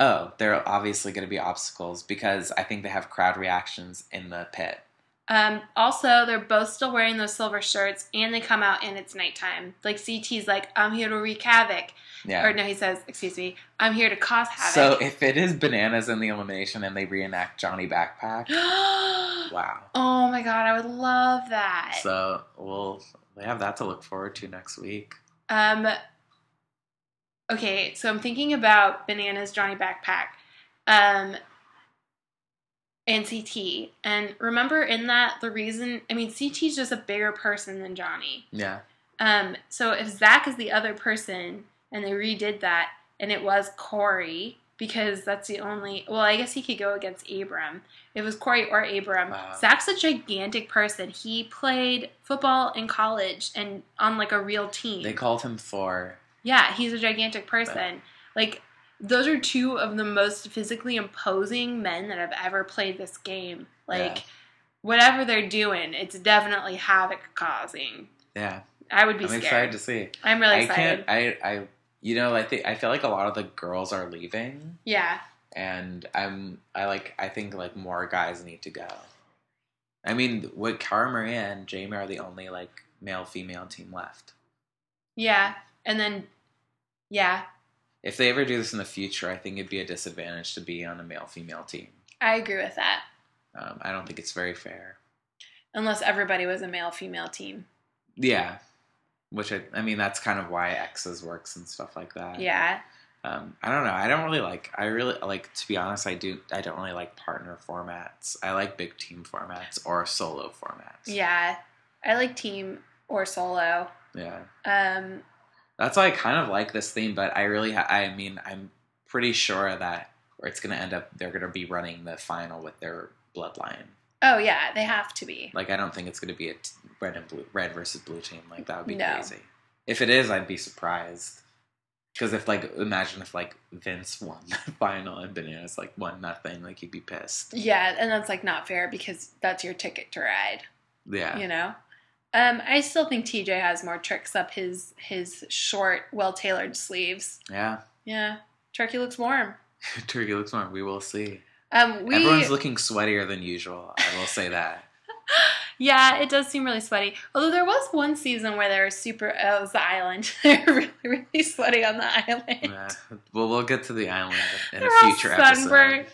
Oh, there are obviously going to be obstacles because I think they have crowd reactions in the pit. Um, also, they're both still wearing those silver shirts, and they come out and it's nighttime. Like CT's like, "I'm here to wreak havoc," Yeah. or no, he says, "Excuse me, I'm here to cause havoc." So if it is bananas in the elimination and they reenact Johnny Backpack, wow. oh my god, I would love that. So we'll they have that to look forward to next week. Um. Okay, so I'm thinking about bananas Johnny backpack, um, and CT. And remember, in that the reason I mean, CT's just a bigger person than Johnny. Yeah, Um. So if Zach is the other person, and they redid that, and it was Corey because that's the only. Well, I guess he could go against Abram. It was Corey or Abram. Wow. Zach's a gigantic person. He played football in college and on like a real team. they called him Thor. Yeah, he's a gigantic person. Like those are two of the most physically imposing men that have ever played this game. Like Yeah. whatever they're doing, it's definitely havoc causing. Yeah, I would be I'm scared. excited to see. I'm really excited. I excited. can't. I I you know I think I feel like a lot of the girls are leaving, Yeah. and I'm I like I think like more guys need to go. I mean, with Cara Maria and Jamie are the only like male female team left. Yeah. And then yeah, If they ever do this in the future, I think it'd be a disadvantage to be on a male female team. I agree with that. Um, I don't think it's very fair. Unless everybody was a male female team. Yeah, which I, I mean that's kind of why X's works and stuff like that. Yeah. Um, I don't know. I don't really like. I really like to be honest. I do. I don't really like partner formats. I like big team formats or solo formats. Yeah. I like team or solo. Yeah. Um That's why I kind of like this theme, but I really. Ha- I mean, I'm pretty sure that it's going to end up. They're going to be running the final with their bloodline. oh yeah, they have to be. Like I don't think it's going to be a t- red and blue, red versus blue team. Like that would be No. crazy. If it is, I'd be surprised. Because if like imagine if like Vince won the final and Bananas like won nothing, like he'd be pissed. Yeah, and that's like not fair because that's your ticket to ride. Yeah, you know um i still think tj has more tricks up his his short well tailored sleeves yeah. yeah turkey looks warm Turkey looks warm. We will see. um we Everyone's looking sweatier than usual. I will say that. yeah it does seem really sweaty although there was one season where they were super oh, it was the island they were really really sweaty on the island Yeah. Well, we'll get to the island in a They're all future sunburnt. episode.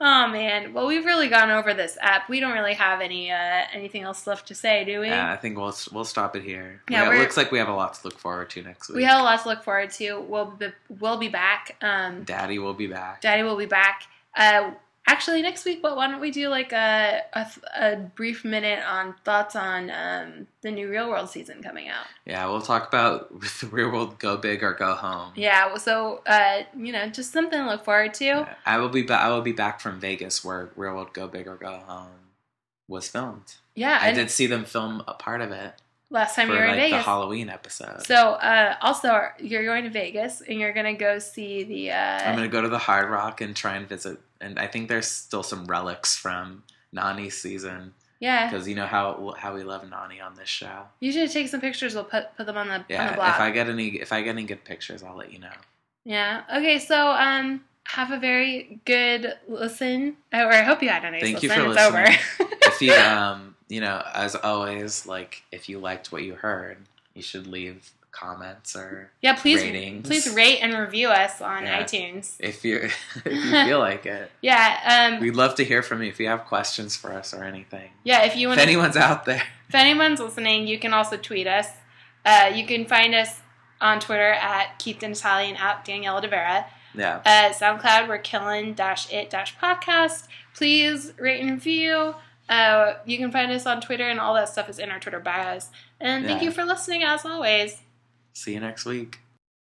Oh man well we've really gone over this app we don't really have any uh anything else left to say do we Yeah, I think we'll we'll stop it here. Yeah, it looks like we have a lot to look forward to next week. we have a lot to look forward to we'll be, we'll be back um Daddy will be back. Daddy will be back. Uh, actually, next week, what? Why don't we do like a a, a brief minute on thoughts on um, the new Real World season coming out? Yeah, we'll talk about with the real world go big or go home. Yeah. So uh, you know, just something to look forward to. Yeah, I will be ba- I will be back from Vegas where Real World Go Big or Go Home was filmed. Yeah. I did see them film a part of it last time you were like in the Halloween episode. so uh, also, you're going to Vegas and you're going to go see the. Uh, I'm gonna go to the Hard Rock and try and visit. And I think there's still some relics from Nany's season yeah. because you know how how we love Nani on this show. You should take some pictures. We'll put put them on the on Yeah, the blog. if I get any if I get any good pictures, I'll let you know. yeah. Okay. So um. Have a very good listen, or I hope you had a nice Thank you listen. for it's over. if you um you know as always like if you liked what you heard, you should leave comments or Yeah, please ratings. please rate and review us on Yeah. iTunes. if you if you feel like it. Yeah, um, We'd love to hear from you if you have questions for us or anything. yeah. If you want. If anyone's out there, if anyone's listening, you can also tweet us. Uh, you can find us on Twitter at Keith and Italian at Daniela De Vera. yeah, Uh, SoundCloud, we're killing dash it dash podcast. Please rate and review. Uh, you can find us on Twitter, and all that stuff is in our Twitter bios. And thank Yeah. you for listening, as always. See you next week.